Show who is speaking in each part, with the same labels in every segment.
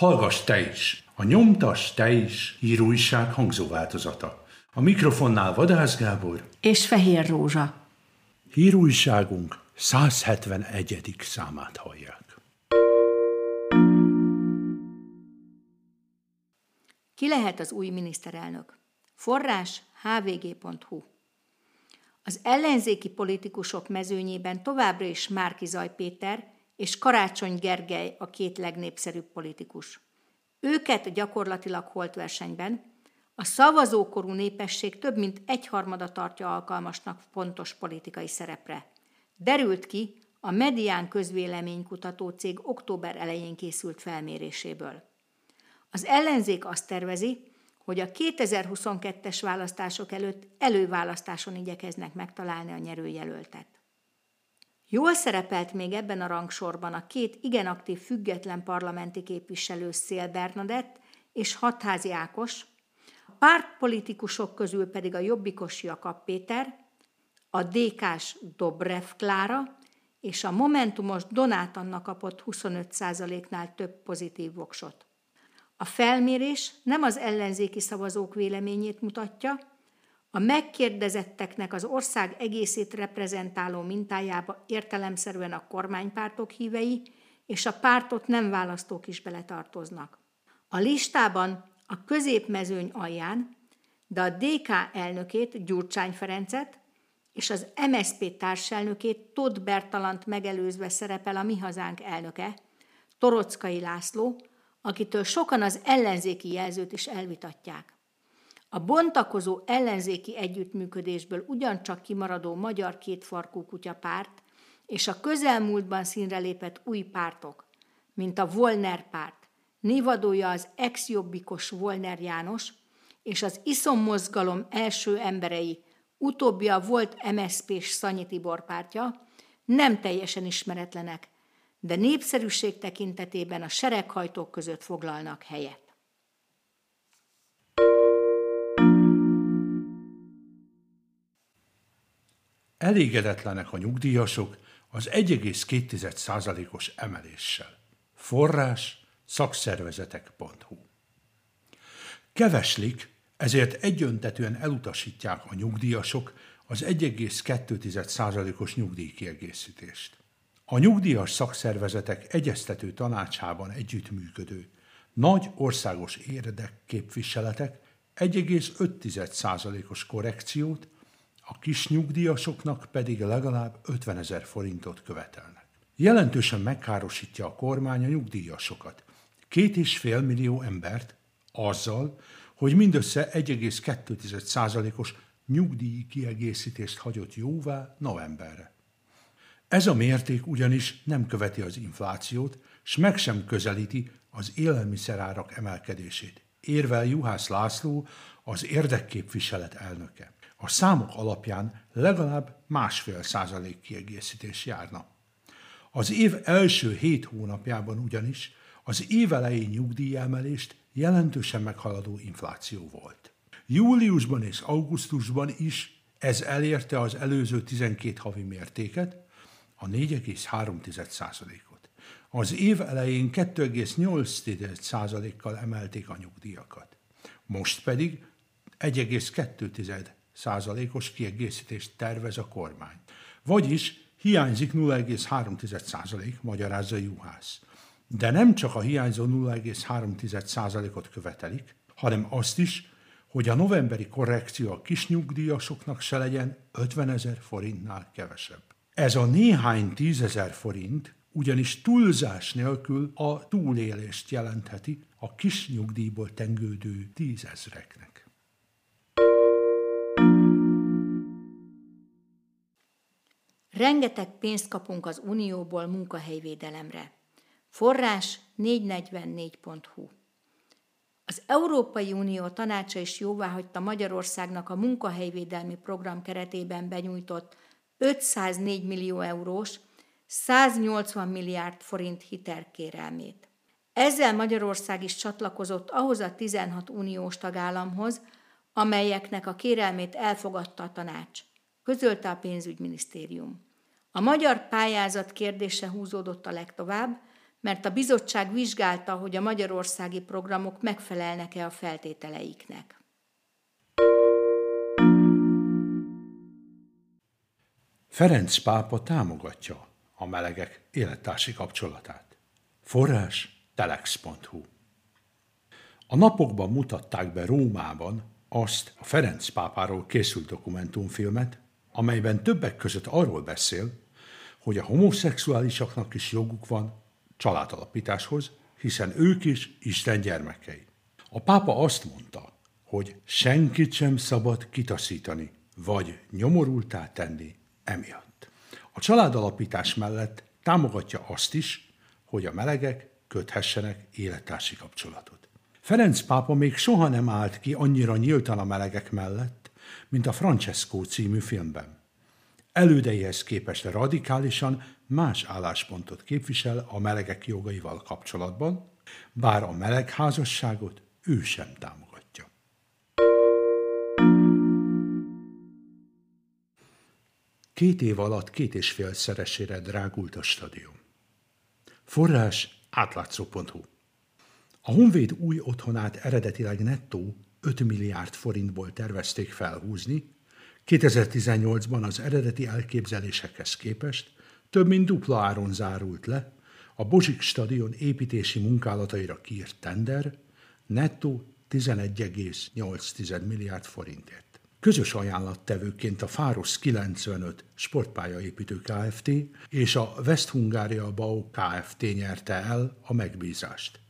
Speaker 1: Hallgass te is! A nyomtas te is hírújság hangzóváltozata. A mikrofonnál Vadász Gábor
Speaker 2: és Fehér Rózsa.
Speaker 1: Hírújságunk 171. számát hallják.
Speaker 2: Ki lehet az új miniszterelnök? Forrás hvg.hu Az ellenzéki politikusok mezőnyében továbbra is Márki Zaj Péter és Karácsony Gergely a két legnépszerűbb politikus. Őket gyakorlatilag holt versenyben, a szavazókorú népesség több mint egyharmada tartja alkalmasnak fontos politikai szerepre. Derült ki a Medián közvéleménykutató cég október elején készült felméréséből. Az ellenzék azt tervezi, hogy a 2022-es választások előtt előválasztáson igyekeznek megtalálni a nyerőjelöltet. Jól szerepelt még ebben a rangsorban a két igen aktív független parlamenti képviselő Szél Bernadett és Hatházi Ákos, a pártpolitikusok közül pedig a jobbikos Jakab Péter, a DK-s Dobrev Klára és a Momentumos Donát Anna kapott 25%-nál több pozitív voksot. A felmérés nem az ellenzéki szavazók véleményét mutatja, a megkérdezetteknek az ország egészét reprezentáló mintájába értelemszerűen a kormánypártok hívei és a pártot nem választók is beletartoznak. A listában a középmezőny alján, de a DK elnökét, Gyurcsány Ferencet, és az MSZP társelnökét Todd Bertalant megelőzve szerepel a Mi Hazánk elnöke, Torockai László, akitől sokan az ellenzéki jelzőt is elvitatják. A bontakozó ellenzéki együttműködésből ugyancsak kimaradó magyar kétfarkú kutyapárt és a közelmúltban színre lépett új pártok, mint a Volner párt, névadója az ex-jobbikos Volner János, és az mozgalom első emberei, utóbbia volt MSZP-s Szanyi Tibor pártja, nem teljesen ismeretlenek, de népszerűség tekintetében a sereghajtók között foglalnak helyet.
Speaker 1: Elégedetlenek a nyugdíjasok az 1,2%-os emeléssel. Forrás szakszervezetek.hu Keveslik, ezért egyöntetően elutasítják a nyugdíjasok az 1,2%-os nyugdíjkiegészítést. A nyugdíjas szakszervezetek egyeztető tanácsában együttműködő nagy országos érdekképviseletek 1,5%-os korrekciót a kis nyugdíjasoknak pedig legalább 50 ezer forintot követelnek. Jelentősen megkárosítja a kormány a nyugdíjasokat, két és fél millió embert azzal, hogy mindössze 1,2%-os nyugdíj kiegészítést hagyott jóvá novemberre. Ez a mérték ugyanis nem követi az inflációt, s meg sem közelíti az élelmiszerárak emelkedését. Érvel Juhász László, az érdekképviselet elnöke a számok alapján legalább másfél százalék kiegészítés járna. Az év első hét hónapjában ugyanis az évelejé nyugdíjemelést jelentősen meghaladó infláció volt. Júliusban és augusztusban is ez elérte az előző 12 havi mértéket, a 4,3%-ot. Az év elején 2,8%-kal emelték a nyugdíjakat. Most pedig 1,2 százalékos kiegészítést tervez a kormány. Vagyis hiányzik 0,3 százalék, magyarázza Juhász. De nem csak a hiányzó 0,3 százalékot követelik, hanem azt is, hogy a novemberi korrekció a kis nyugdíjasoknak se legyen 50 ezer forintnál kevesebb. Ez a néhány tízezer forint ugyanis túlzás nélkül a túlélést jelentheti a kis nyugdíjból tengődő tízezreknek.
Speaker 2: Rengeteg pénzt kapunk az Unióból munkahelyvédelemre. Forrás 444.hu Az Európai Unió tanácsa is jóváhagyta Magyarországnak a munkahelyvédelmi program keretében benyújtott 504 millió eurós, 180 milliárd forint hitelkérelmét. Ezzel Magyarország is csatlakozott ahhoz a 16 uniós tagállamhoz, amelyeknek a kérelmét elfogadta a tanács, közölte a pénzügyminisztérium. A magyar pályázat kérdése húzódott a legtovább, mert a bizottság vizsgálta, hogy a magyarországi programok megfelelnek-e a feltételeiknek.
Speaker 1: Ferenc pápa támogatja a melegek élettársi kapcsolatát. Forrás telex.hu A napokban mutatták be Rómában azt a Ferenc pápáról készült dokumentumfilmet, amelyben többek között arról beszél, hogy a homoszexuálisaknak is joguk van családalapításhoz, hiszen ők is Isten gyermekei. A pápa azt mondta, hogy senkit sem szabad kitaszítani, vagy nyomorultá tenni emiatt. A családalapítás mellett támogatja azt is, hogy a melegek köthessenek élettársi kapcsolatot. Ferenc pápa még soha nem állt ki annyira nyíltan a melegek mellett, mint a Francesco című filmben. Elődeihez képest radikálisan más álláspontot képvisel a melegek jogaival kapcsolatban, bár a meleg házasságot ő sem támogatja. Két év alatt két és fél szeresére drágult a stadion. Forrás átlátszó.hu A Honvéd új otthonát eredetileg nettó 5 milliárd forintból tervezték felhúzni, 2018-ban az eredeti elképzelésekhez képest több mint dupla áron zárult le, a Bozsik stadion építési munkálataira kiírt tender nettó 11,8 milliárd forintért. Közös ajánlattevőként a Fáros 95 sportpályaépítő Kft. és a West Hungária Bau Kft. nyerte el a megbízást.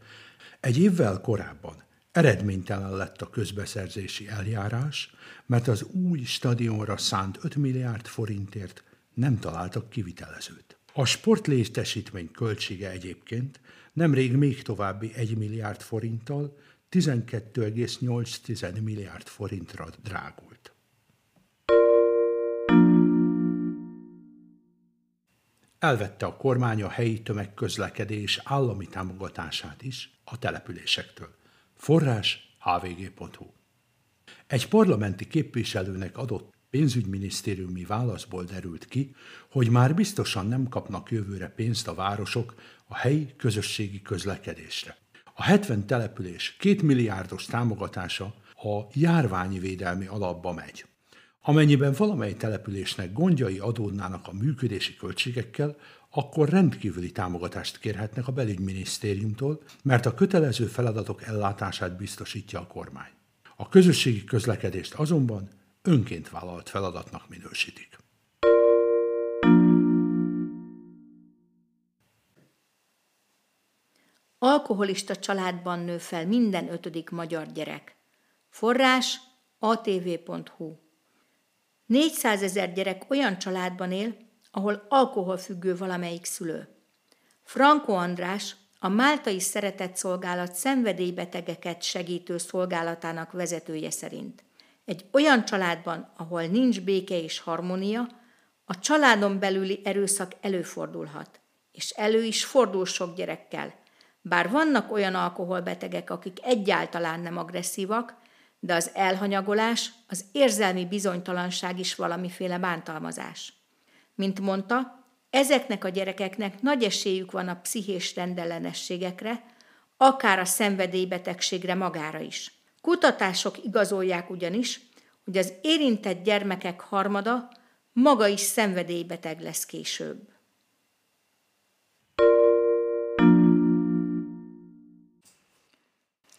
Speaker 1: Egy évvel korábban Eredménytelen lett a közbeszerzési eljárás, mert az új stadionra szánt 5 milliárd forintért nem találtak kivitelezőt. A sportlétesítmény költsége egyébként nemrég még további 1 milliárd forinttal 12,8 milliárd forintra drágult. Elvette a kormány a helyi tömegközlekedés állami támogatását is a településektől. Forrás hvg.hu Egy parlamenti képviselőnek adott pénzügyminisztériumi válaszból derült ki, hogy már biztosan nem kapnak jövőre pénzt a városok a helyi közösségi közlekedésre. A 70 település két milliárdos támogatása a járványvédelmi alapba megy. Amennyiben valamely településnek gondjai adódnának a működési költségekkel, akkor rendkívüli támogatást kérhetnek a belügyminisztériumtól, mert a kötelező feladatok ellátását biztosítja a kormány. A közösségi közlekedést azonban önként vállalt feladatnak minősítik.
Speaker 2: Alkoholista családban nő fel minden ötödik magyar gyerek. Forrás atv.hu 400 ezer gyerek olyan családban él, ahol alkoholfüggő valamelyik szülő. Franco András, a Máltai Szeretett Szolgálat szenvedélybetegeket segítő szolgálatának vezetője szerint. Egy olyan családban, ahol nincs béke és harmónia, a családon belüli erőszak előfordulhat, és elő is fordul sok gyerekkel. Bár vannak olyan alkoholbetegek, akik egyáltalán nem agresszívak, de az elhanyagolás, az érzelmi bizonytalanság is valamiféle bántalmazás. Mint mondta, ezeknek a gyerekeknek nagy esélyük van a pszichés rendellenességekre, akár a szenvedélybetegségre magára is. Kutatások igazolják ugyanis, hogy az érintett gyermekek harmada maga is szenvedélybeteg lesz később.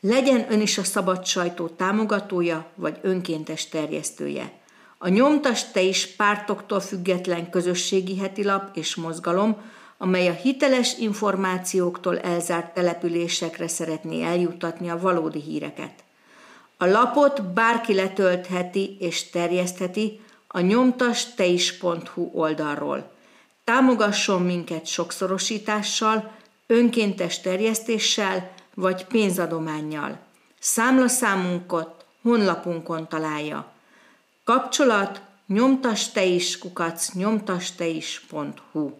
Speaker 2: Legyen ön is a szabad sajtó támogatója vagy önkéntes terjesztője. A nyomtas te is pártoktól független közösségi hetilap és mozgalom, amely a hiteles információktól elzárt településekre szeretné eljuttatni a valódi híreket. A lapot bárki letöltheti és terjesztheti a nyomtasteis.hu oldalról. Támogasson minket sokszorosítással, önkéntes terjesztéssel vagy pénzadománnyal. Számlaszámunkat honlapunkon találja. Kapcsolat nyomtasteis kukac nyomtasteis.hu